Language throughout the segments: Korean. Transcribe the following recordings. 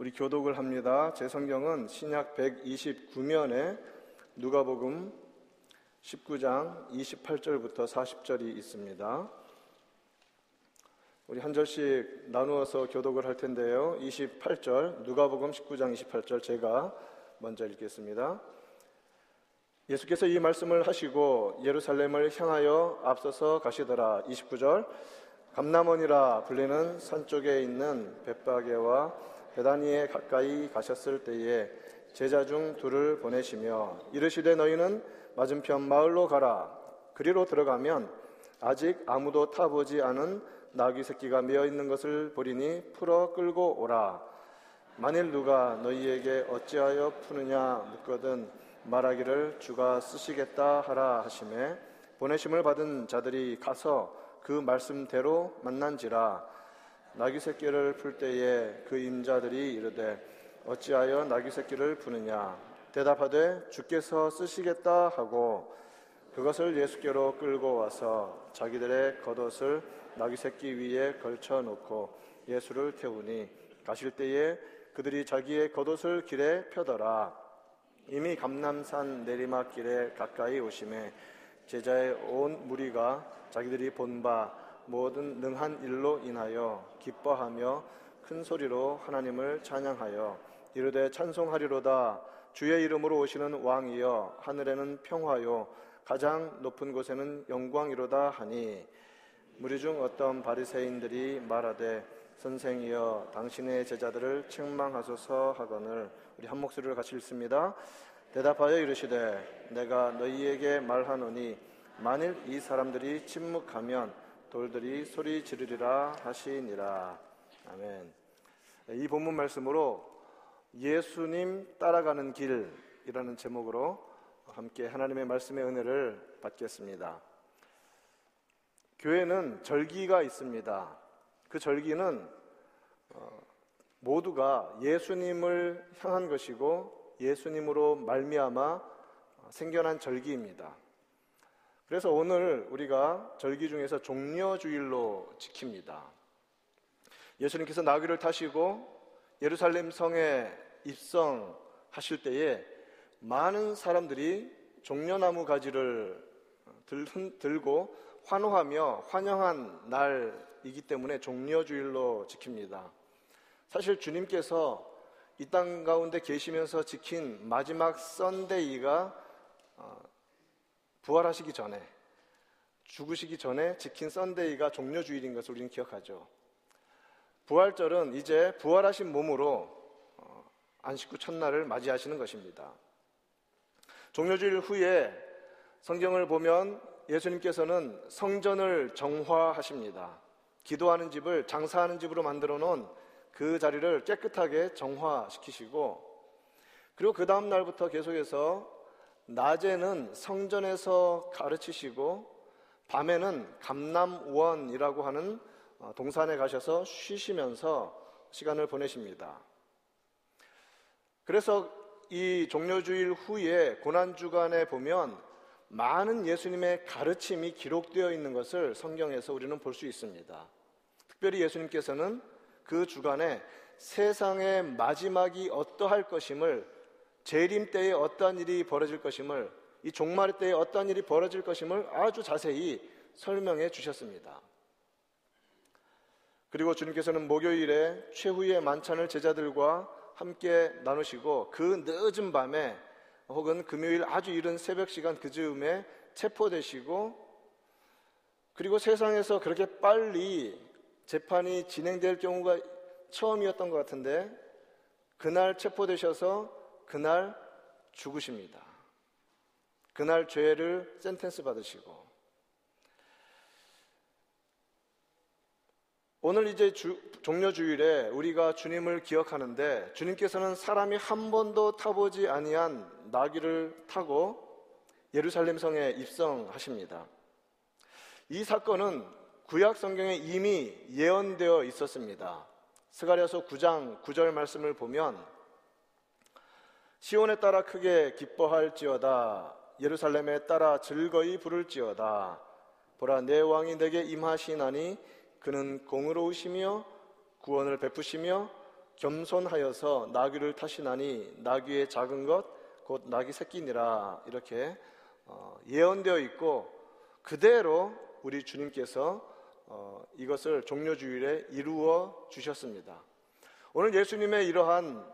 우리 교독을 합니다. 제 성경은 신약 129면에 누가복음 19장 28절부터 40절이 있습니다. 우리 한 절씩 나누어서 교독을 할 텐데요. 28절 누가복음 19장 28절 제가 먼저 읽겠습니다. 예수께서 이 말씀을 하시고 예루살렘을 향하여 앞서서 가시더라. 29절 감남원이라 불리는 산 쪽에 있는 벳바게와 베다니에 가까이 가셨을 때에 제자 중 둘을 보내시며 이르시되 너희는 맞은편 마을로 가라. 그리로 들어가면 아직 아무도 타보지 않은 나귀 새끼가 메어 있는 것을 보리니 풀어 끌고 오라. 만일 누가 너희에게 어찌하여 푸느냐 묻거든 말하기를 주가 쓰시겠다 하라 하심에 보내심을 받은 자들이 가서 그 말씀대로 만난지라 나귀 새끼를 풀 때에 그 임자들이 이르되 어찌하여 나귀 새끼를 푸느냐? 대답하되 주께서 쓰시겠다 하고 그것을 예수께로 끌고 와서 자기들의 겉옷을 나귀 새끼 위에 걸쳐 놓고 예수를 태우니 가실 때에 그들이 자기의 겉옷을 길에 펴더라. 이미 감남산 내리막길에 가까이 오심에 제자의 온 무리가 자기들이 본바 모든 능한 일로 인하여 기뻐하며 큰 소리로 하나님을 찬양하여 이르되 찬송하리로다 주의 이름으로 오시는 왕이여 하늘에는 평화요 가장 높은 곳에는 영광이로다 하니 무리 중 어떤 바리새인들이 말하되 선생이여 당신의 제자들을 책망하소서 하거늘 우리 한 목소리를 같이 읽습니다. 대답하여 이르시되 내가 너희에게 말하노니 만일 이 사람들이 침묵하면 돌들이 소리 지르리라 하시니라. 아멘. 이 본문 말씀으로 예수님 따라가는 길이라는 제목으로 함께 하나님의 말씀의 은혜를 받겠습니다. 교회는 절기가 있습니다. 그 절기는 어, 모두가 예수님을 향한 것이고 예수님으로 말미암아 생겨난 절기입니다. 그래서 오늘 우리가 절기 중에서 종려주일로 지킵니다. 예수님께서 나귀를 타시고 예루살렘 성에 입성하실 때에 많은 사람들이 종려나무 가지를 들고 환호하며 환영한 날이기 때문에 종려주일로 지킵니다. 사실 주님께서 이 땅 가운데 계시면서 지킨 마지막 썬데이가 어, 부활하시기 전에 죽으시기 전에 지킨 썬데이가 종료주일인 것을 우리는 기억하죠. 부활절은 이제 부활하신 몸으로 어, 안식 후 첫날을 맞이하시는 것입니다. 종료주일 후에 성경을 보면 예수님께서는 성전을 정화하십니다. 기도하는 집을 장사하는 집으로 만들어 놓은 그 자리를 깨끗하게 정화시키시고 그리고 그 다음 날부터 계속해서 낮에는 성전에서 가르치시고 밤에는 감남원이라고 하는 어, 동산에 가셔서 쉬시면서 시간을 보내십니다. 그래서 이 종료주일 후에 고난주간에 보면 많은 예수님의 가르침이 기록되어 있는 것을 성경에서 우리는 볼 수 있습니다. 특별히 예수님께서는 그 주간에 세상의 마지막이 어떠할 것임을 재림 때에 어떠한 일이 벌어질 것임을 이 종말 때에 어떠한 일이 벌어질 것임을 아주 자세히 설명해 주셨습니다. 그리고 주님께서는 목요일에 최후의 만찬을 제자들과 함께 나누시고 그 늦은 밤에 혹은 금요일 아주 이른 새벽 시간 그 즈음에 체포되시고 그리고 세상에서 그렇게 빨리 재판이 진행될 경우가 처음이었던 것 같은데 그날 체포되셔서 그날 죽으십니다. 그날 죄를 센텐스 받으시고 오늘 이제 주, 종료주일에 우리가 주님을 기억하는데 주님께서는 사람이 한 번도 타보지 아니한 나귀를 타고 예루살렘 성에 입성하십니다. 이 사건은 구약 성경에 이미 예언되어 있었습니다. 스가랴서 9장 9절 말씀을 보면 시온에 따라 크게 기뻐할지어다. 예루살렘에 따라 즐거이 부를지어다. 보라 내 왕이 내게 임하시나니 그는 공의로우시며 구원을 베푸시며 겸손하여서 나귀를 타시나니 나귀의 작은 것 곧 나귀 새끼니라. 이렇게 어, 예언되어 있고 그대로 우리 주님께서 어, 이것을 종료주일에 이루어 주셨습니다. 오늘 예수님의 이러한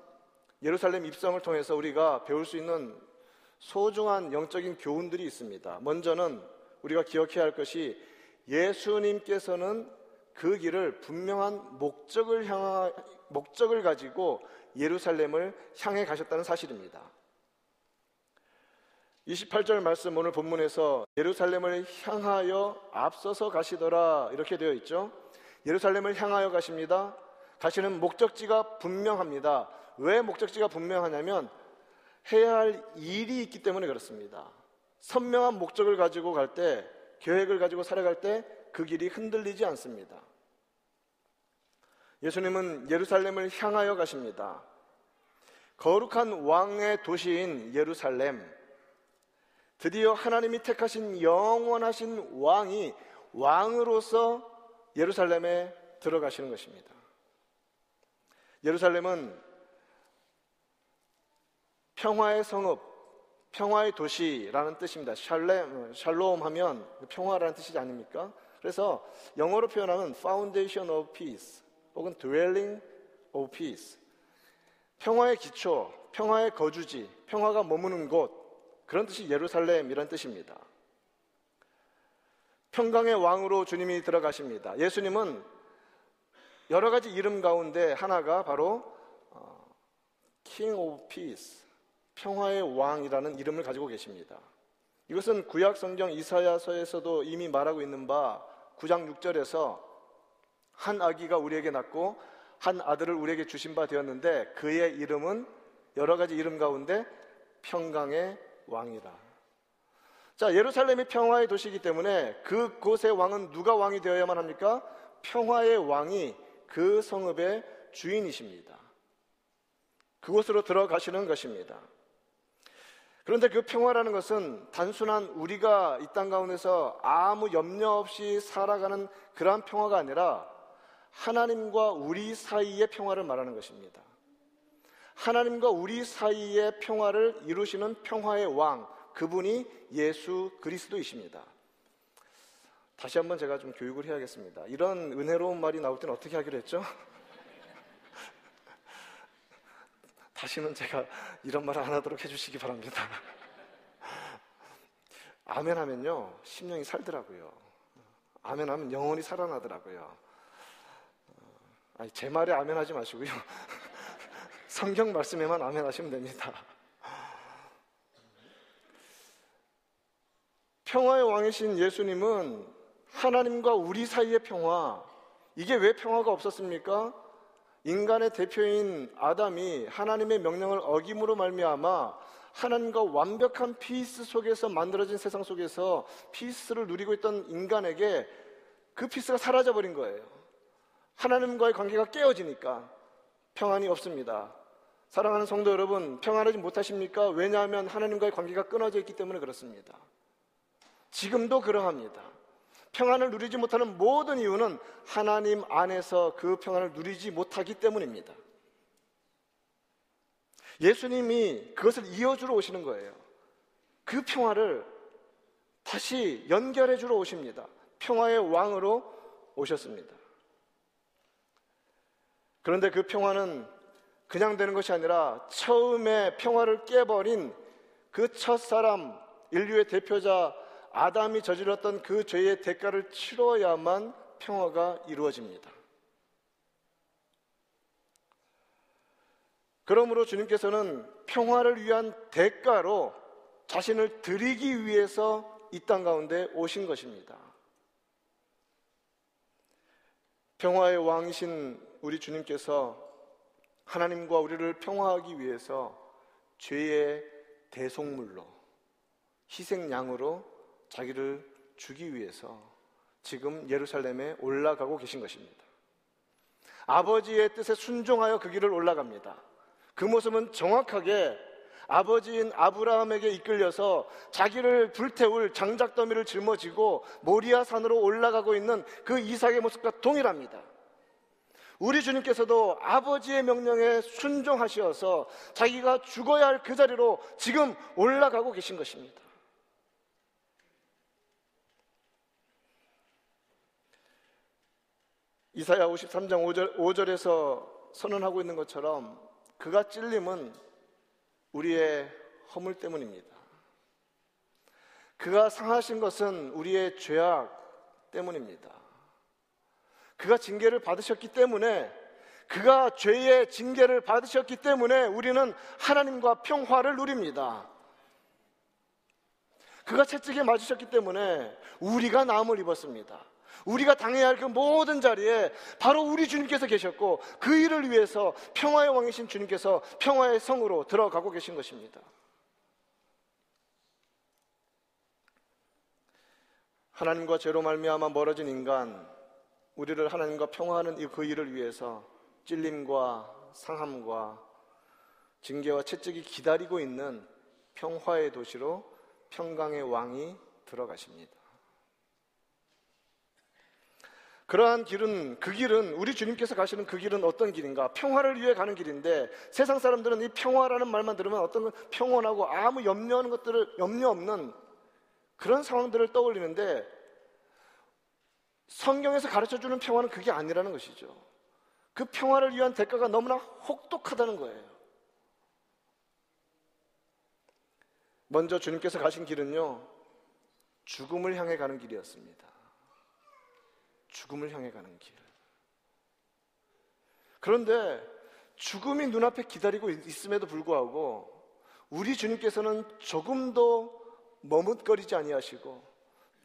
예루살렘 입성을 통해서 우리가 배울 수 있는 소중한 영적인 교훈들이 있습니다. 먼저는 우리가 기억해야 할 것이 예수님께서는 그 길을 분명한 목적을 향하, 목적을 가지고 예루살렘을 향해 가셨다는 사실입니다. 28절 말씀 오늘 본문에서 예루살렘을 향하여 앞서서 가시더라 이렇게 되어 있죠. 예루살렘을 향하여 가십니다. 가시는 목적지가 분명합니다. 왜 목적지가 분명하냐면 해야 할 일이 있기 때문에 그렇습니다. 선명한 목적을 가지고 갈 때, 계획을 가지고 살아갈 때 그 길이 흔들리지 않습니다. 예수님은 예루살렘을 향하여 가십니다. 거룩한 왕의 도시인 예루살렘, 드디어 하나님이 택하신 영원하신 왕이 왕으로서 예루살렘에 들어가시는 것입니다. 예루살렘은 평화의 성읍, 평화의 도시라는 뜻입니다. 샬렘, 샬롬 하면 평화라는 뜻이지 아닙니까? 그래서 영어로 표현하면 foundation of peace 혹은 dwelling of peace. 평화의 기초, 평화의 거주지, 평화가 머무는 곳, 그런 뜻이 예루살렘이란 뜻입니다. 평강의 왕으로 주님이 들어가십니다. 예수님은 여러 가지 이름 가운데 하나가 바로 어, King of Peace, 평화의 왕이라는 이름을 가지고 계십니다. 이것은 구약 성경 이사야서에서도 이미 말하고 있는 바 9장 6절에서 한 아기가 우리에게 낳고 한 아들을 우리에게 주신 바 되었는데 그의 이름은 여러 가지 이름 가운데 평강의 왕이라. 자, 예루살렘이 평화의 도시이기 때문에 그곳의 왕은 누가 왕이 되어야만 합니까? 평화의 왕이 그 성읍의 주인이십니다. 그곳으로 들어가시는 것입니다. 그런데 그 평화라는 것은 단순한 우리가 이 땅 가운데서 아무 염려 없이 살아가는 그러한 평화가 아니라 하나님과 우리 사이의 평화를 말하는 것입니다. 하나님과 우리 사이의 평화를 이루시는 평화의 왕, 그분이 예수 그리스도이십니다. 다시 한번 제가 좀 교육을 해야겠습니다. 이런 은혜로운 말이 나올 때는 어떻게 하기로 했죠? 다시는 제가 이런 말을 안 하도록 해주시기 바랍니다. 아멘 하면요, 심령이 살더라고요. 아멘 하면 영혼이 살아나더라고요. 아니, 제 말에 아멘 하지 마시고요. 성경 말씀에만 아멘 하시면 됩니다. 평화의 왕이신 예수님은 하나님과 우리 사이의 평화, 이게 왜 평화가 없었습니까? 인간의 대표인 아담이 하나님의 명령을 어김으로 말미암아 하나님과 완벽한 peace 속에서 만들어진 세상 속에서 peace를 누리고 있던 인간에게 그 피스가 사라져 버린 거예요. 하나님과의 관계가 깨어지니까 평안이 없습니다. 사랑하는 성도 여러분, 평안하지 못하십니까? 왜냐하면 하나님과의 관계가 끊어져 있기 때문에 그렇습니다. 지금도 그러합니다. 평안을 누리지 못하는 모든 이유는 하나님 안에서 그 평안을 누리지 못하기 때문입니다. 예수님이 그것을 이어주러 오시는 거예요. 그 평화를 다시 연결해 주러 오십니다. 평화의 왕으로 오셨습니다. 그런데 그 평화는 그냥 되는 것이 아니라 처음에 평화를 깨버린 그 첫 사람, 인류의 대표자 아담이 저질렀던 그 죄의 대가를 치러야만 평화가 이루어집니다. 그러므로 주님께서는 평화를 위한 대가로 자신을 드리기 위해서 이 땅 가운데 오신 것입니다. 평화의 왕이신 우리 주님께서 하나님과 우리를 평화하기 위해서 죄의 대속물로 희생양으로 자기를 주기 위해서 지금 예루살렘에 올라가고 계신 것입니다. 아버지의 뜻에 순종하여 그 길을 올라갑니다. 그 모습은 정확하게 아버지인 아브라함에게 이끌려서 자기를 불태울 장작더미를 짊어지고 모리아 산으로 올라가고 있는 그 이삭의 모습과 동일합니다. 우리 주님께서도 아버지의 명령에 순종하시어서 자기가 죽어야 할 그 자리로 지금 올라가고 계신 것입니다. 이사야 53장 5절, 5절에서 선언하고 있는 것처럼 그가 찔림은 우리의 허물 때문입니다. 그가 상하신 것은 우리의 죄악 때문입니다. 그가 징계를 받으셨기 때문에 그가 죄의 징계를 받으셨기 때문에 우리는 하나님과 평화를 누립니다. 그가 채찍에 맞으셨기 때문에 우리가 나음을 입었습니다. 우리가 당해야 할 그 모든 자리에 바로 우리 주님께서 계셨고 그 일을 위해서 평화의 왕이신 주님께서 평화의 성으로 들어가고 계신 것입니다. 하나님과 죄로 말미암아 멀어진 인간, 우리를 하나님과 평화하는 그 일을 위해서 찔림과 상함과 징계와 채찍이 기다리고 있는 평화의 도시로 평강의 왕이 들어가십니다. 그러한 길은 그 길은 우리 주님께서 가시는 그 길은 어떤 길인가? 평화를 위해 가는 길인데 세상 사람들은 이 평화라는 말만 들으면 어떤 평온하고 아무 염려하는 것들을 염려 없는 그런 상황들을 떠올리는데 성경에서 가르쳐 주는 평화는 그게 아니라는 것이죠. 그 평화를 위한 대가가 너무나 혹독하다는 거예요. 먼저 주님께서 가신 길은요, 죽음을 향해 가는 길이었습니다. 죽음을 향해 가는 길. 그런데 죽음이 눈앞에 기다리고 있음에도 불구하고 우리 주님께서는 조금도 머뭇거리지 아니하시고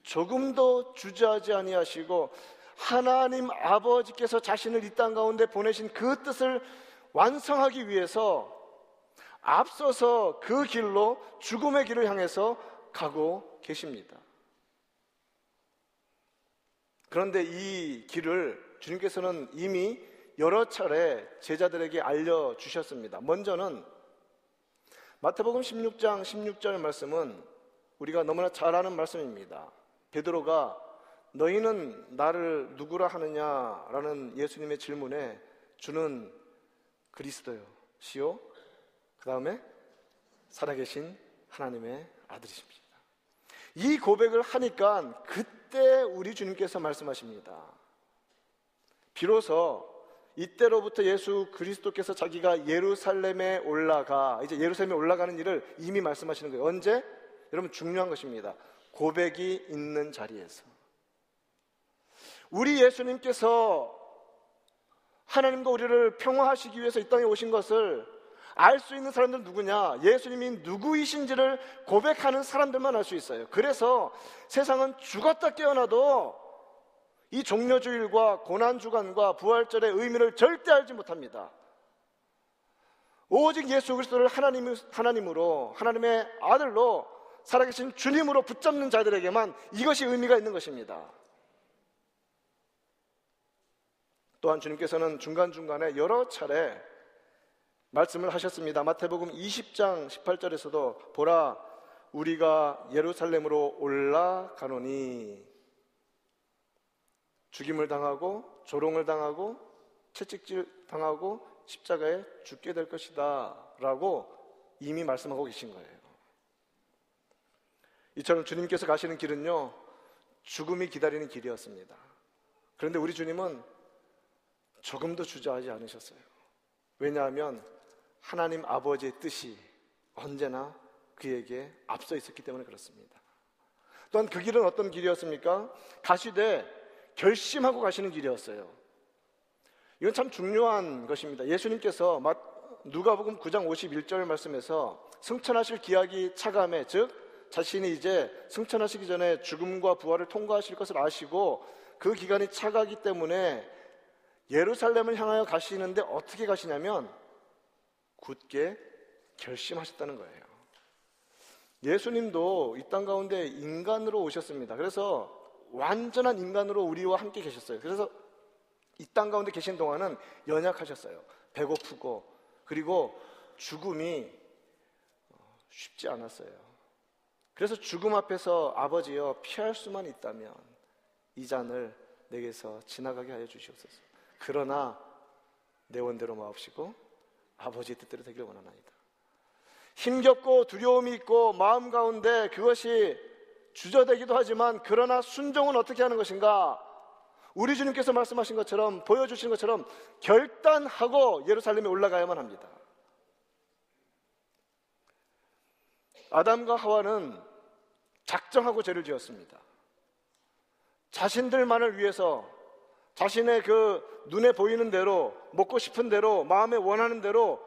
조금도 주저하지 아니하시고 하나님 아버지께서 자신을 이 땅 가운데 보내신 그 뜻을 완성하기 위해서 앞서서 그 길로 죽음의 길을 향해서 가고 계십니다. 그런데 이 길을 주님께서는 이미 여러 차례 제자들에게 알려주셨습니다. 먼저는 마태복음 16장 16절 말씀은 우리가 너무나 잘 아는 말씀입니다. 베드로가 너희는 나를 누구라 하느냐라는 예수님의 질문에 주는 그리스도요. 시오. 그 다음에 살아계신 하나님의 아들이십니다. 이 고백을 하니까 그 때 우리 주님께서 말씀하십니다. 비로소 이때로부터 예수 그리스도께서 자기가 예루살렘에 올라가 이제 예루살렘에 올라가는 일을 이미 말씀하시는 거예요. 언제? 여러분 중요한 것입니다. 고백이 있는 자리에서 우리 예수님께서 하나님과 우리를 평화하시기 위해서 이 땅에 오신 것을 알 수 있는 사람들은 누구냐? 예수님이 누구이신지를 고백하는 사람들만 알 수 있어요. 그래서 세상은 죽었다 깨어나도 이 종려주일과 고난주간과 부활절의 의미를 절대 알지 못합니다. 오직 예수 그리스도를 하나님, 하나님으로, 하나님의 아들로, 살아계신 주님으로 붙잡는 자들에게만 이것이 의미가 있는 것입니다. 또한 주님께서는 중간중간에 여러 차례 말씀을 하셨습니다. 마태복음 20장 18절에서도 보라 우리가 예루살렘으로 올라가노니 죽임을 당하고 조롱을 당하고 채찍질 당하고 십자가에 죽게 될 것이다 라고 이미 말씀하고 계신 거예요. 이처럼 주님께서 가시는 길은요, 죽음이 기다리는 길이었습니다. 그런데 우리 주님은 조금도 주저하지 않으셨어요. 왜냐하면 하나님 아버지의 뜻이 언제나 그에게 앞서 있었기 때문에 그렇습니다. 또한 그 길은 어떤 길이었습니까? 가시되 결심하고 가시는 길이었어요. 이건 참 중요한 것입니다. 예수님께서 누가복음 9장 51절 말씀에서 승천하실 기약이 차감해 즉 자신이 이제 승천하시기 전에 죽음과 부활을 통과하실 것을 아시고 그 기간이 차가기 때문에 예루살렘을 향하여 가시는데 어떻게 가시냐면 굳게 결심하셨다는 거예요. 예수님도 이 땅 가운데 인간으로 오셨습니다. 그래서 완전한 인간으로 우리와 함께 계셨어요. 그래서 이 땅 가운데 계신 동안은 연약하셨어요. 배고프고 그리고 죽음이 쉽지 않았어요. 그래서 죽음 앞에서 아버지여 피할 수만 있다면 이 잔을 내게서 지나가게 하여 주시옵소서. 그러나 내 원대로 마옵시고 아버지의 뜻대로 되기를 원하나이다. 힘겹고 두려움이 있고 마음 가운데 그것이 주저되기도 하지만 그러나 순종은 어떻게 하는 것인가? 우리 주님께서 말씀하신 것처럼 보여주신 것처럼 결단하고 예루살렘에 올라가야만 합니다. 아담과 하와는 작정하고 죄를 지었습니다. 자신들만을 위해서 자신의 그 눈에 보이는 대로 먹고 싶은 대로 마음에 원하는 대로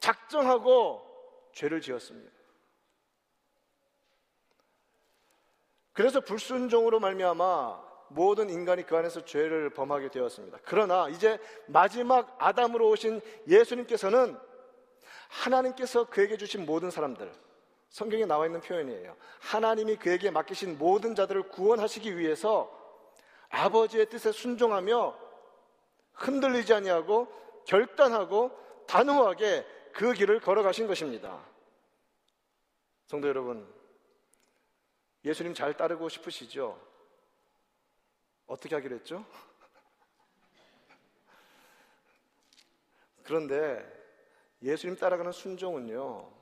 작정하고 죄를 지었습니다. 그래서 불순종으로 말미암아 모든 인간이 그 안에서 죄를 범하게 되었습니다. 그러나 이제 마지막 아담으로 오신 예수님께서는 하나님께서 그에게 주신 모든 사람들, 성경에 나와 있는 표현이에요. 하나님이 그에게 맡기신 모든 자들을 구원하시기 위해서 아버지의 뜻에 순종하며 흔들리지 아니하고 결단하고 단호하게 그 길을 걸어가신 것입니다. 성도 여러분, 예수님 잘 따르고 싶으시죠? 어떻게 하기로 했죠? 그런데 예수님 따라가는 순종은요,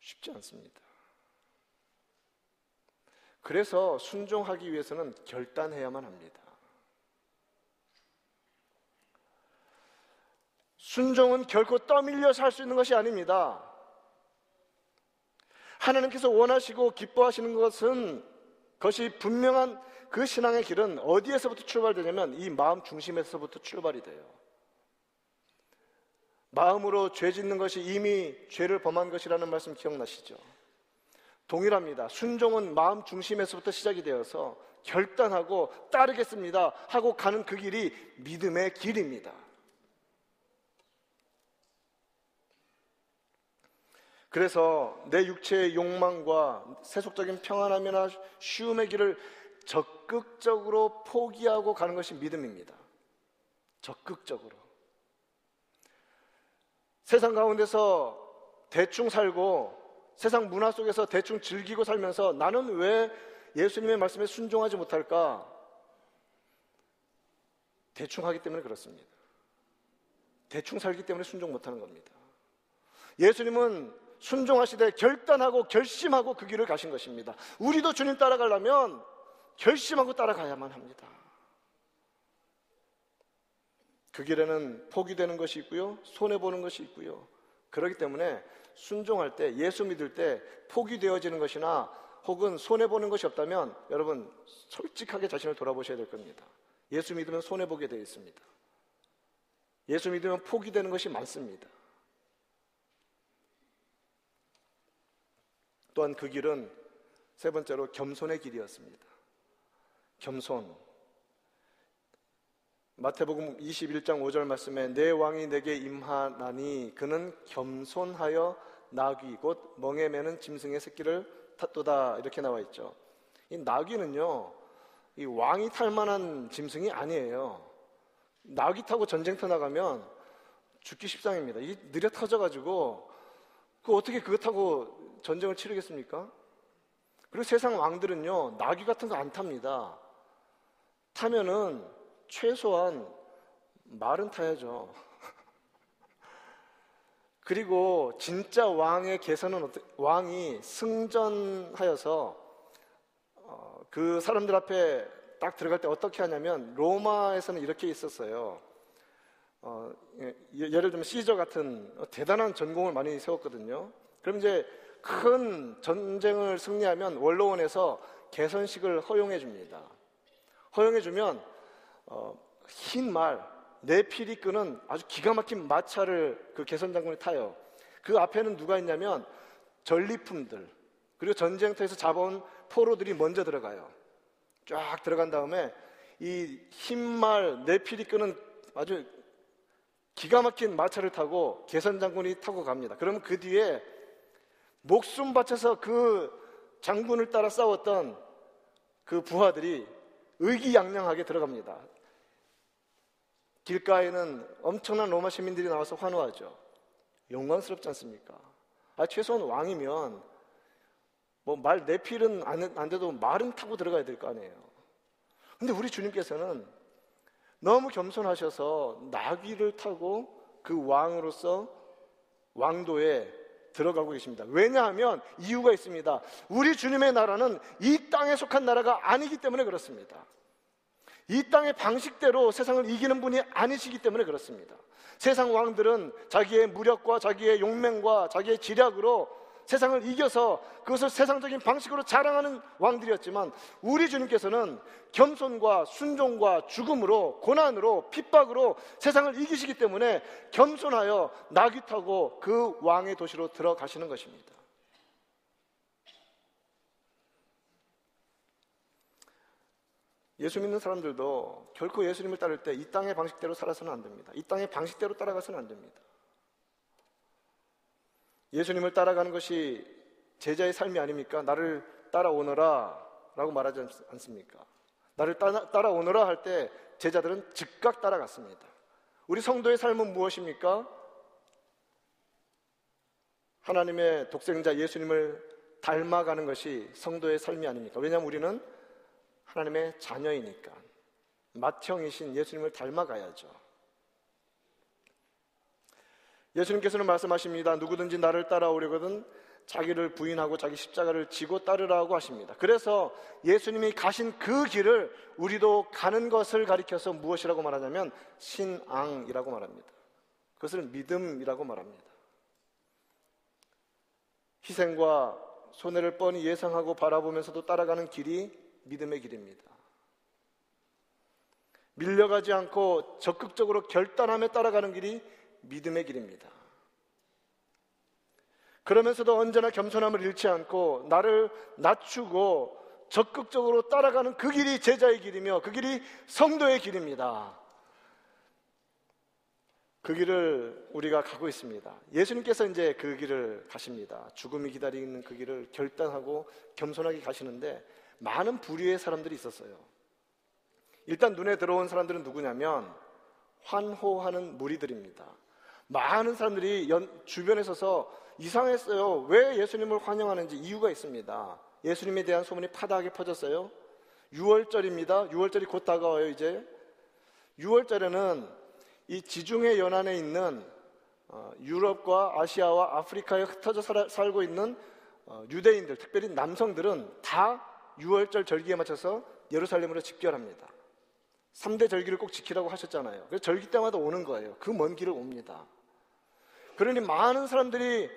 쉽지 않습니다. 그래서 순종하기 위해서는 결단해야만 합니다. 순종은 결코 떠밀려서 할수 있는 것이 아닙니다. 하나님께서 원하시고 기뻐하시는 것은 그것이 분명한 그 신앙의 길은 어디에서부터 출발되냐면 이 마음 중심에서부터 출발이 돼요. 마음으로 죄 짓는 것이 이미 죄를 범한 것이라는 말씀 기억나시죠? 동일합니다. 순종은 마음 중심에서부터 시작이 되어서 결단하고 따르겠습니다 하고 가는 그 길이 믿음의 길입니다. 그래서 내 육체의 욕망과 세속적인 평안함이나 쉬움의 길을 적극적으로 포기하고 가는 것이 믿음입니다. 적극적으로. 세상 가운데서 대충 살고 세상 문화 속에서 대충 즐기고 살면서 나는 왜 예수님의 말씀에 순종하지 못할까? 대충 하기 때문에 그렇습니다. 대충 살기 때문에 순종 못하는 겁니다. 예수님은 순종하시되 결단하고 결심하고 그 길을 가신 것입니다. 우리도 주님 따라가려면 결심하고 따라가야만 합니다. 그 길에는 포기되는 것이 있고요. 손해보는 것이 있고요. 그렇기 때문에 순종할 때, 예수 믿을 때 포기되어지는 것이나 혹은 손해보는 것이 없다면 여러분 솔직하게 자신을 돌아보셔야 될 겁니다. 예수 믿으면 손해보게 되어 있습니다. 예수 믿으면 포기되는 것이 많습니다. 또한 그 길은 세 번째로 겸손의 길이었습니다. 겸손. 마태복음 21장 5절 말씀에 내 왕이 내게 임하나니 그는 겸손하여 나귀 곧 멍에 매는 짐승의 새끼를 탔도다 이렇게 나와 있죠. 이 나귀는요 이 왕이 탈 만한 짐승이 아니에요. 나귀 타고 전쟁터 나가면 죽기 십상입니다. 이 느려 터져 가지고 그 어떻게 그거 타고 전쟁을 치르겠습니까? 그리고 세상 왕들은요 나귀 같은 거 안 탑니다. 타면은 최소한 말은 타야죠. 그리고 진짜 왕의 개선은 왕이 승전하여서 어, 그 사람들 앞에 딱 들어갈 때 어떻게 하냐면 로마에서는 이렇게 있었어요. 어, 예, 예를 들면 시저 같은 대단한 전공을 많이 세웠거든요. 그럼 이제 큰 전쟁을 승리하면 원로원에서 개선식을 허용해 줍니다. 허용해 주면 어, 흰 말, 네피리 끄는 아주 기가 막힌 마차를 그 개선 장군이 타요. 그 앞에는 누가 있냐면 전리품들 그리고 전쟁터에서 잡아온 포로들이 먼저 들어가요. 쫙 들어간 다음에 이 흰말 네피리 끄는 아주 기가 막힌 마차를 타고 개선 장군이 타고 갑니다. 그러면 그 뒤에 목숨 바쳐서 그 장군을 따라 싸웠던 그 부하들이 의기양양하게 들어갑니다. 길가에는 엄청난 로마 시민들이 나와서 환호하죠. 영광스럽지 않습니까? 아, 최소한 왕이면 뭐 말 내필은 안, 안 돼도 말은 타고 들어가야 될 거 아니에요. 근데 우리 주님께서는 너무 겸손하셔서 나귀를 타고 그 왕으로서 왕도에 들어가고 계십니다. 왜냐하면 이유가 있습니다. 우리 주님의 나라는 이 땅에 속한 나라가 아니기 때문에 그렇습니다. 이 땅의 방식대로 세상을 이기는 분이 아니시기 때문에 그렇습니다. 세상 왕들은 자기의 무력과 자기의 용맹과 자기의 지략으로 세상을 이겨서 그것을 세상적인 방식으로 자랑하는 왕들이었지만 우리 주님께서는 겸손과 순종과 죽음으로 고난으로 핍박으로 세상을 이기시기 때문에 겸손하여 나귀 타고 그 왕의 도시로 들어가시는 것입니다. 예수 믿는 사람들도 결코 예수님을 따를 때 이 땅의 방식대로 살아서는 안 됩니다. 이 땅의 방식대로 따라가서는 안 됩니다. 예수님을 따라가는 것이 제자의 삶이 아닙니까? 나를 따라오너라 라고 말하지 않습니까? 나를 따라, 오너라 할 때 제자들은 즉각 따라갔습니다. 우리 성도의 삶은 무엇입니까? 하나님의 독생자 예수님을 닮아가는 것이 성도의 삶이 아닙니까? 왜냐하면 우리는 하나님의 자녀이니까 맏형이신 예수님을 닮아가야죠. 예수님께서는 말씀하십니다. 누구든지 나를 따라오려거든 자기를 부인하고 자기 십자가를 지고 따르라고 하십니다. 그래서 예수님이 가신 그 길을 우리도 가는 것을 가리켜서 무엇이라고 말하냐면 신앙이라고 말합니다. 그것을 믿음이라고 말합니다. 희생과 손해를 뻔히 예상하고 바라보면서도 따라가는 길이 믿음의 길입니다. 밀려가지 않고 적극적으로 결단함에 따라가는 길이 믿음의 길입니다. 그러면서도 언제나 겸손함을 잃지 않고 나를 낮추고 적극적으로 따라가는 그 길이 제자의 길이며 그 길이 성도의 길입니다. 그 길을 우리가 가고 있습니다. 예수님께서 이제 그 길을 가십니다. 죽음이 기다리는 그 길을 결단하고 겸손하게 가시는데 많은 부류의 사람들이 있었어요. 일단 눈에 들어온 사람들은 누구냐면 환호하는 무리들입니다. 많은 사람들이 연, 주변에 서서 이상했어요. 왜 예수님을 환영하는지 이유가 있습니다. 예수님에 대한 소문이 파다하게 퍼졌어요. 6월절입니다. 6월절이 곧 다가와요, 이제. 6월절에는 이 지중해 연안에 있는 어, 유럽과 아시아와 아프리카에 흩어져 살고 있는 어, 유대인들, 특별히 남성들은 다 6월절 절기에 맞춰서 예루살렘으로 집결합니다. 3대 절기를 꼭 지키라고 하셨잖아요. 그래서 절기 때마다 오는 거예요. 그 먼 길을 옵니다. 그러니 많은 사람들이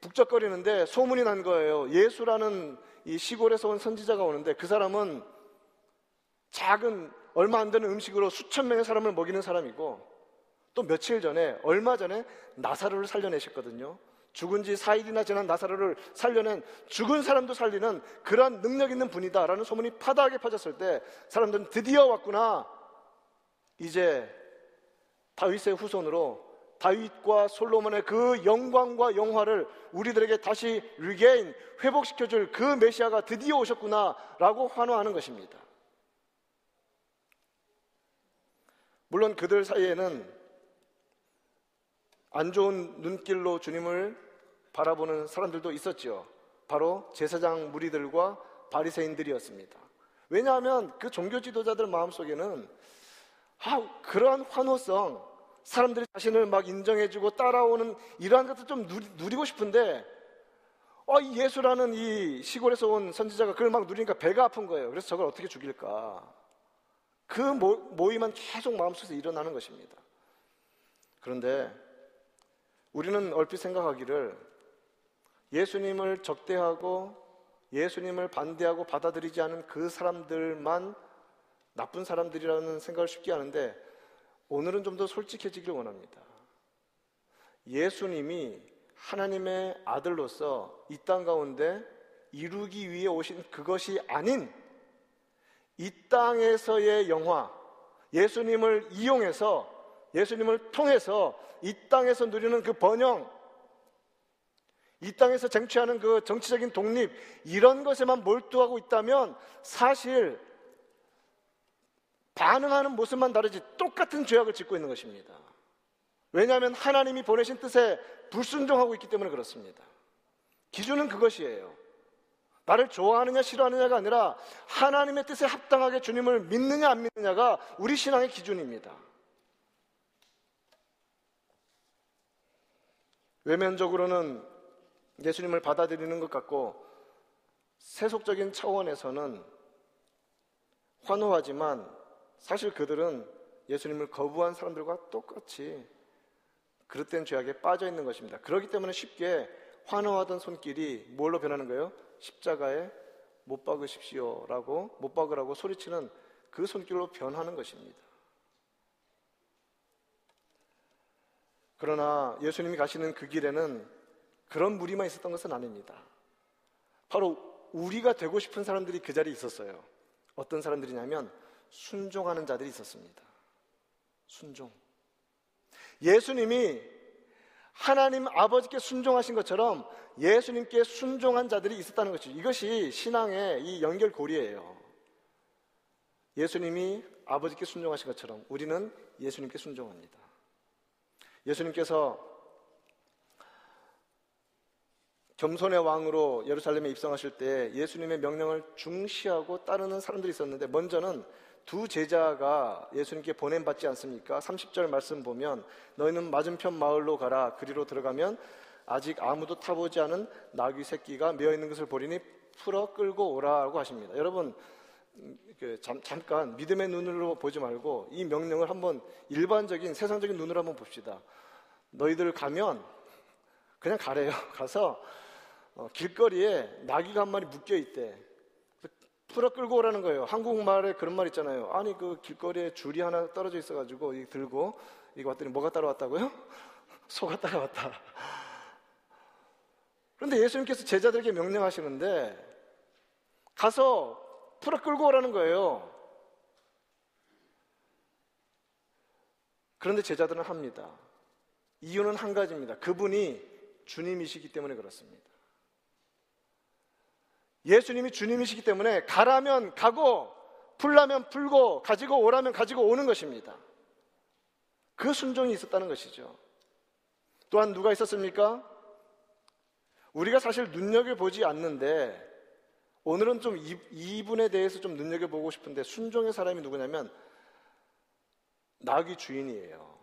북적거리는데 소문이 난 거예요. 예수라는 이 시골에서 온 선지자가 오는데 그 사람은 작은 얼마 안 되는 음식으로 수천 명의 사람을 먹이는 사람이고 또 며칠 전에 얼마 전에 나사로를 살려내셨거든요. 죽은 지 4일이나 지난 나사로를 살려낸 죽은 사람도 살리는 그러한 능력 있는 분이다라는 소문이 파다하게 퍼졌을 때 사람들은 드디어 왔구나. 이제 다윗의 후손으로 다윗과 솔로몬의 그 영광과 영화를 우리들에게 다시 리게인 회복시켜 줄 그 메시아가 드디어 오셨구나라고 환호하는 것입니다. 물론 그들 사이에는 안 좋은 눈길로 주님을 바라보는 사람들도 있었지요. 바로 제사장 무리들과 바리새인들이었습니다. 왜냐하면 그 종교 지도자들 마음속에는 아, 그러한 환호성, 사람들이 자신을 막 인정해주고 따라오는 이러한 것도 좀 누리, 고 싶은데 어, 이 예수라는 이 시골에서 온 선지자가 그걸 막 누리니까 배가 아픈 거예요. 그래서 저걸 어떻게 죽일까? 그 모, 모임만 계속 마음속에서 일어나는 것입니다. 그런데 우리는 얼핏 생각하기를 예수님을 적대하고 예수님을 반대하고 받아들이지 않은 그 사람들만 나쁜 사람들이라는 생각을 쉽게 하는데 오늘은 좀 더 솔직해지길 원합니다. 예수님이 하나님의 아들로서 이 땅 가운데 이루기 위해 오신 그것이 아닌 이 땅에서의 영화, 예수님을 이용해서 예수님을 통해서 이 땅에서 누리는 그 번영, 이 땅에서 쟁취하는 그 정치적인 독립, 이런 것에만 몰두하고 있다면 사실 반응하는 모습만 다르지 똑같은 죄악을 짓고 있는 것입니다. 왜냐하면 하나님이 보내신 뜻에 불순종하고 있기 때문에 그렇습니다. 기준은 그것이에요. 나를 좋아하느냐 싫어하느냐가 아니라 하나님의 뜻에 합당하게 주님을 믿느냐 안 믿느냐가 우리 신앙의 기준입니다. 외면적으로는 예수님을 받아들이는 것 같고 세속적인 차원에서는 환호하지만 사실 그들은 예수님을 거부한 사람들과 똑같이 그릇된 죄악에 빠져 있는 것입니다. 그렇기 때문에 쉽게 환호하던 손길이 뭘로 변하는 거예요? 십자가에 못 박으십시오라고 못 박으라고 소리치는 그 손길로 변하는 것입니다. 그러나 예수님이 가시는 그 길에는 그런 무리만 있었던 것은 아닙니다. 바로 우리가 되고 싶은 사람들이 그 자리에 있었어요. 어떤 사람들이냐면 순종하는 자들이 있었습니다. 순종. 예수님이 하나님 아버지께 순종하신 것처럼 예수님께 순종한 자들이 있었다는 것이죠. 이것이 신앙의 이 연결고리예요. 예수님이 아버지께 순종하신 것처럼 우리는 예수님께 순종합니다. 예수님께서 겸손의 왕으로 예루살렘에 입성하실 때 예수님의 명령을 중시하고 따르는 사람들이 있었는데 먼저는 두 제자가 예수님께 보냄 받지 않습니까? 30절 말씀 보면 너희는 맞은편 마을로 가라. 그리로 들어가면 아직 아무도 타보지 않은 나귀 새끼가 메어 있는 것을 보리니 풀어 끌고 오라고 하십니다. 여러분 그 잠, 잠깐 믿음의 눈으로 보지 말고 이 명령을 한번 일반적인 세상적인 눈으로 한번 봅시다. 너희들 가면 그냥 가래요. 가서 어, 길거리에 나귀가 한 마리 묶여 있대. 풀어 끌고 오라는 거예요. 한국말에 그런 말 있잖아요. 아니 그 길거리에 줄이 하나 떨어져 있어가지고 이 들고 이거 왔더니 뭐가 따라왔다고요? 소가 따라왔다. 그런데 예수님께서 제자들에게 명령하시는데 가서 풀어 끌고 오라는 거예요. 그런데 제자들은 합니다. 이유는 한 가지입니다. 그분이 주님이시기 때문에 그렇습니다. 예수님이 주님이시기 때문에 가라면 가고 풀라면 풀고 가지고 오라면 가지고 오는 것입니다. 그 순종이 있었다는 것이죠. 또한 누가 있었습니까? 우리가 사실 눈여겨보지 않는데 오늘은 좀 이분에 대해서 좀 눈여겨보고 싶은데 순종의 사람이 누구냐면 나귀 주인이에요.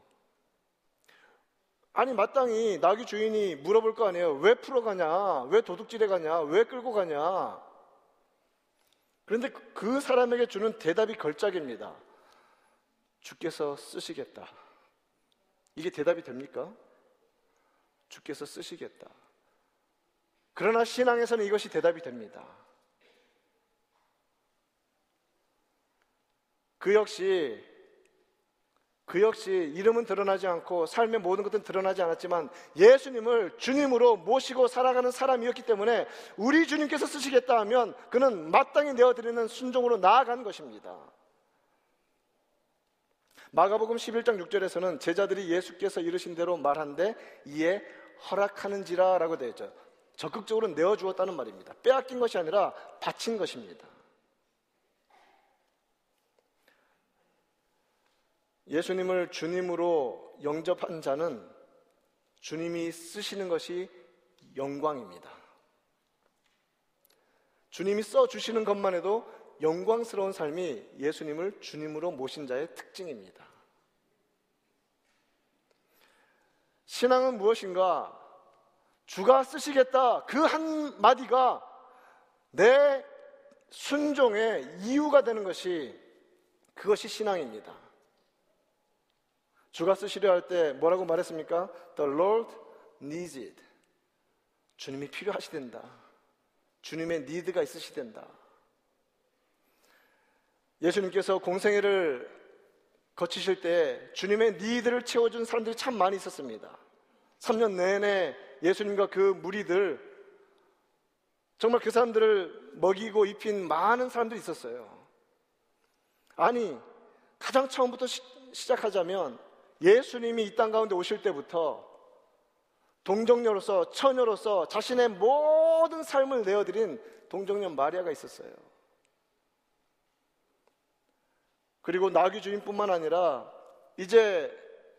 아니 마땅히 나귀 주인이 물어볼 거 아니에요. 왜 풀어가냐? 왜 도둑질해 가냐? 왜 끌고 가냐? 그런데 그 사람에게 주는 대답이 걸작입니다. 주께서 쓰시겠다. 이게 대답이 됩니까? 주께서 쓰시겠다. 그러나 신앙에서는 이것이 대답이 됩니다. 그 역시 그 역시 이름은 드러나지 않고 삶의 모든 것은 드러나지 않았지만 예수님을 주님으로 모시고 살아가는 사람이었기 때문에 우리 주님께서 쓰시겠다 하면 그는 마땅히 내어드리는 순종으로 나아간 것입니다. 마가복음 11장 6절에서는 제자들이 예수께서 이르신 대로 말한데 이에 허락하는지라 라고 되어 있죠. 적극적으로 내어주었다는 말입니다. 빼앗긴 것이 아니라 바친 것입니다. 예수님을 주님으로 영접한 자는 주님이 쓰시는 것이 영광입니다. 주님이 써 주시는 것만 해도 영광스러운 삶이 예수님을 주님으로 모신 자의 특징입니다. 신앙은 무엇인가? 주가 쓰시겠다. 그 한마디가 내 순종의 이유가 되는 것이 그것이 신앙입니다. 주가 쓰시려 할 때 뭐라고 말했습니까? The Lord needs it. 주님이 필요하시된다. 주님의 니드가 있으시된다. 예수님께서 공생애를 거치실 때 주님의 니드를 채워준 사람들이 참 많이 있었습니다. 3년 내내 예수님과 그 무리들 정말 그 사람들을 먹이고 입힌 많은 사람들이 있었어요. 아니 가장 처음부터 시, 시작하자면 예수님이 이 땅 가운데 오실 때부터 동정녀로서 처녀로서 자신의 모든 삶을 내어드린 동정녀 마리아가 있었어요. 그리고 나귀 주인뿐만 아니라 이제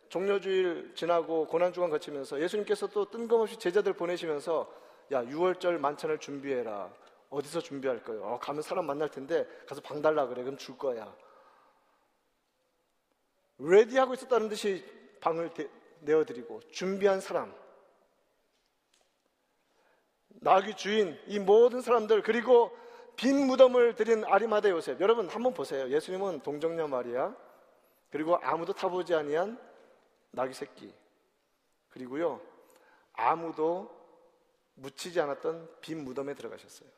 종려주일 지나고 고난주간 거치면서 예수님께서 또 뜬금없이 제자들 보내시면서 야 6월절 만찬을 준비해라 어디서 준비할 거예요? 어, 가면 사람 만날 텐데 가서 방 달라 그래. 그럼 줄 거야. 레디하고 있었다는 듯이 방을 대, 내어드리고 준비한 사람. 나귀 주인, 이 모든 사람들, 그리고 빈 무덤을 드린 아리마대 요셉. 여러분 한번 보세요. 예수님은 동정녀 마리아, 그리고 아무도 타보지 아니한 나귀 새끼, 그리고요 아무도 묻히지 않았던 빈 무덤에 들어가셨어요.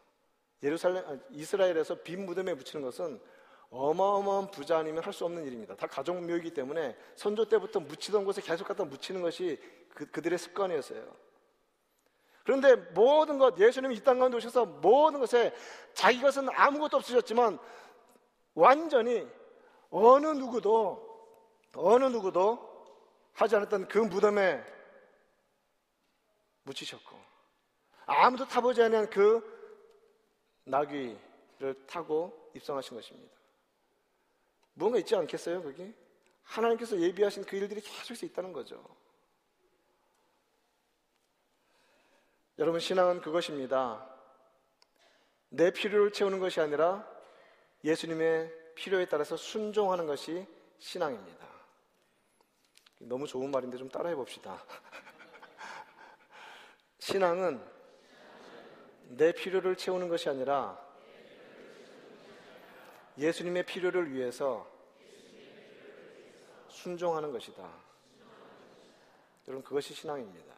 예루살렘, 아, 이스라엘에서 빈 무덤에 묻히는 것은 어마어마한 부자 아니면 할 수 없는 일입니다. 다 가족 묘이기 때문에 선조 때부터 묻히던 곳에 계속 갖다 묻히는 것이 그, 그들의 습관이었어요. 그런데 모든 것, 예수님이 이 땅 가운데 오셔서 모든 것에 자기 것은 아무것도 없으셨지만 완전히 어느 누구도, 어느 누구도 하지 않았던 그 무덤에 묻히셨고 아무도 타보지 않은 그 나귀를 타고 입성하신 것입니다. 뭔가 있지 않겠어요, 거기? 하나님께서 예비하신 그 일들이 계속 있다는 거죠. 여러분, 신앙은 그것입니다. 내 필요를 채우는 것이 아니라 예수님의 필요에 따라서 순종하는 것이 신앙입니다. 너무 좋은 말인데 좀 따라해 봅시다. 신앙은 내 필요를 채우는 것이 아니라 예수님의 필요를 위해서 순종하는 것이다. 여러분, 그것이 신앙입니다.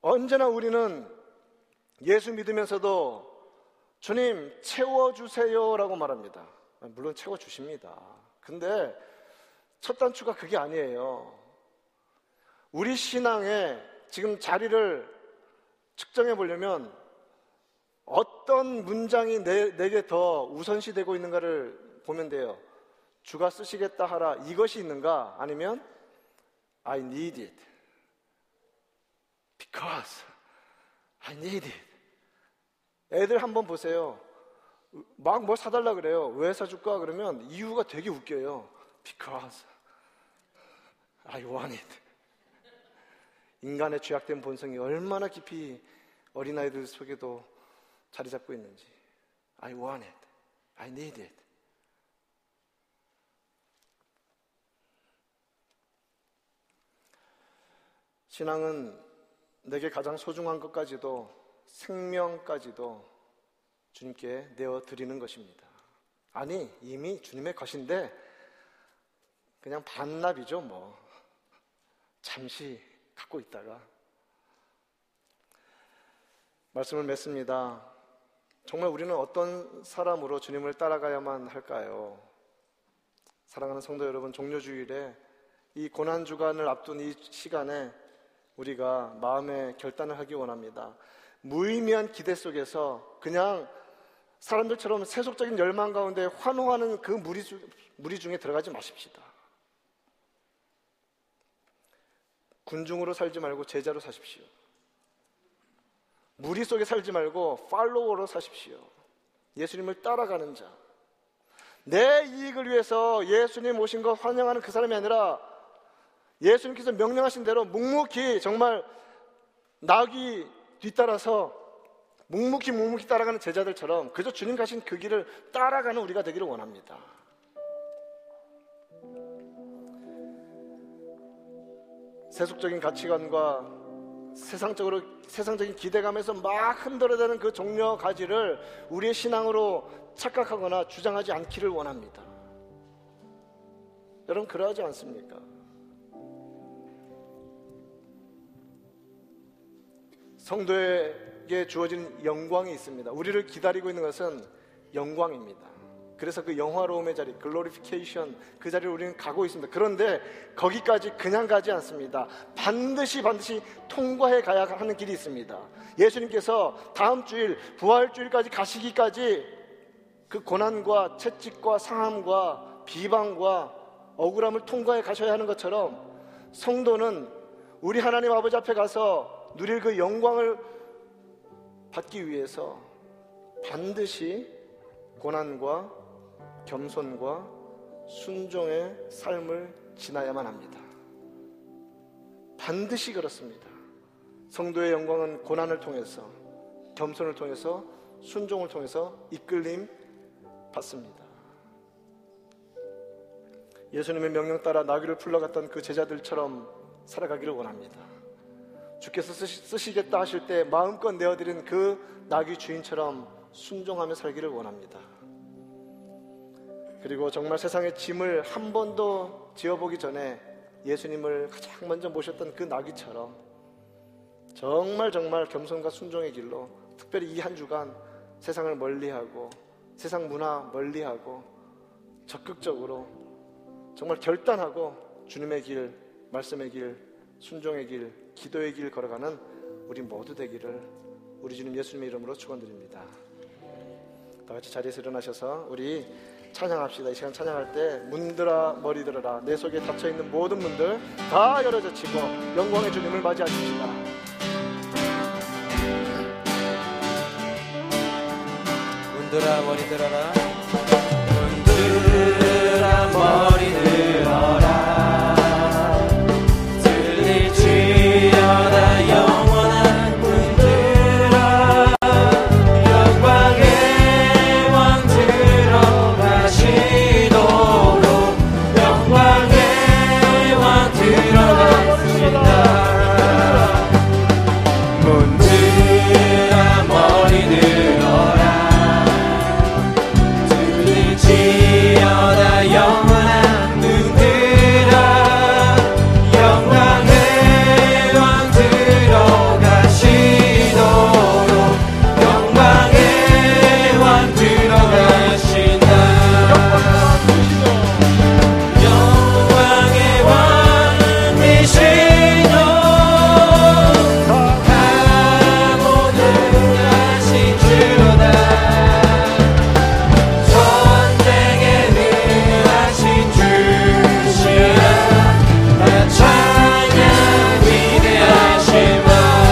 언제나 우리는 예수 믿으면서도 주님 채워주세요라고 말합니다. 물론 채워주십니다. 근데 첫 단추가 그게 아니에요. 우리 신앙에 지금 자리를 측정해 보려면 어떤 문장이 내, 내게 더 우선시되고 있는가를 보면 돼요. 주가 쓰시겠다 하라 이것이 있는가 아니면 I need it because I need it 애들 한번 보세요. 막 뭘 사달라 그래요. 왜 사줄까? 그러면 이유가 되게 웃겨요. Because I want it. 인간의 죄악된 본성이 얼마나 깊이 어린아이들 속에도 자리 잡고 있는지. I want it. I need it. 신앙은 내게 가장 소중한 것까지도 생명까지도 주님께 내어 드리는 것입니다. 아니, 이미 주님의 것인데 그냥 반납이죠, 뭐. 잠시 갖고 있다가 말씀을 맺습니다. 정말 우리는 어떤 사람으로 주님을 따라가야만 할까요? 사랑하는 성도 여러분, 종료주일에 이 고난 주간을 앞둔 이 시간에 우리가 마음의 결단을 하기 원합니다. 무의미한 기대 속에서 그냥 사람들처럼 세속적인 열망 가운데 환호하는 그 무리, 주, 무리 중에 들어가지 마십시다. 군중으로 살지 말고 제자로 사십시오. 무리 속에 살지 말고 팔로워로 사십시오. 예수님을 따라가는 자. 내 이익을 위해서 예수님 오신 것 환영하는 그 사람이 아니라 예수님께서 명령하신 대로 묵묵히 정말 낙이 뒤따라서 묵묵히 묵묵히 따라가는 제자들처럼 그저 주님 가신 그 길을 따라가는 우리가 되기를 원합니다. 세속적인 가치관과 세상적으로 세상적인 기대감에서 막 흔들어대는 그 종려 가지를 우리의 신앙으로 착각하거나 주장하지 않기를 원합니다. 여러분 그러하지 않습니까? 성도에게 주어진 영광이 있습니다. 우리를 기다리고 있는 것은 영광입니다. 그래서 그 영화로움의 자리, 글로리피케이션 그 자리를 우리는 가고 있습니다. 그런데 거기까지 그냥 가지 않습니다. 반드시 반드시 통과해 가야 하는 길이 있습니다. 예수님께서 다음 주일 부활 주일까지 가시기까지 그 고난과 채찍과 상함과 비방과 억울함을 통과해 가셔야 하는 것처럼 성도는 우리 하나님 아버지 앞에 가서 누릴 그 영광을 받기 위해서 반드시 고난과 겸손과 순종의 삶을 지나야만 합니다. 반드시 그렇습니다. 성도의 영광은 고난을 통해서 겸손을 통해서 순종을 통해서 이끌림 받습니다. 예수님의 명령 따라 나귀를 풀러갔던 그 제자들처럼 살아가기를 원합니다. 주께서 쓰시, 겠다 하실 때 마음껏 내어드린 그 나귀 주인처럼 순종하며 살기를 원합니다. 그리고 정말 세상의 짐을 한 번도 지어보기 전에 예수님을 가장 먼저 모셨던 그 나귀처럼 정말 정말 겸손과 순종의 길로 특별히 이 한 주간 세상을 멀리하고 세상 문화 멀리하고 적극적으로 정말 결단하고 주님의 길, 말씀의 길, 순종의 길, 기도의 길 걸어가는 우리 모두 되기를 우리 주님 예수님의 이름으로 축원드립니다. 다 같이 자리에서 일어나셔서 우리 찬양합시다. 이 시간 찬양할 때 문들아 머리 들어라 내 속에 닫혀 있는 모든 문들 다 열어젖히고 영광의 주님을 맞이하십시다. 문들아 머리 들어라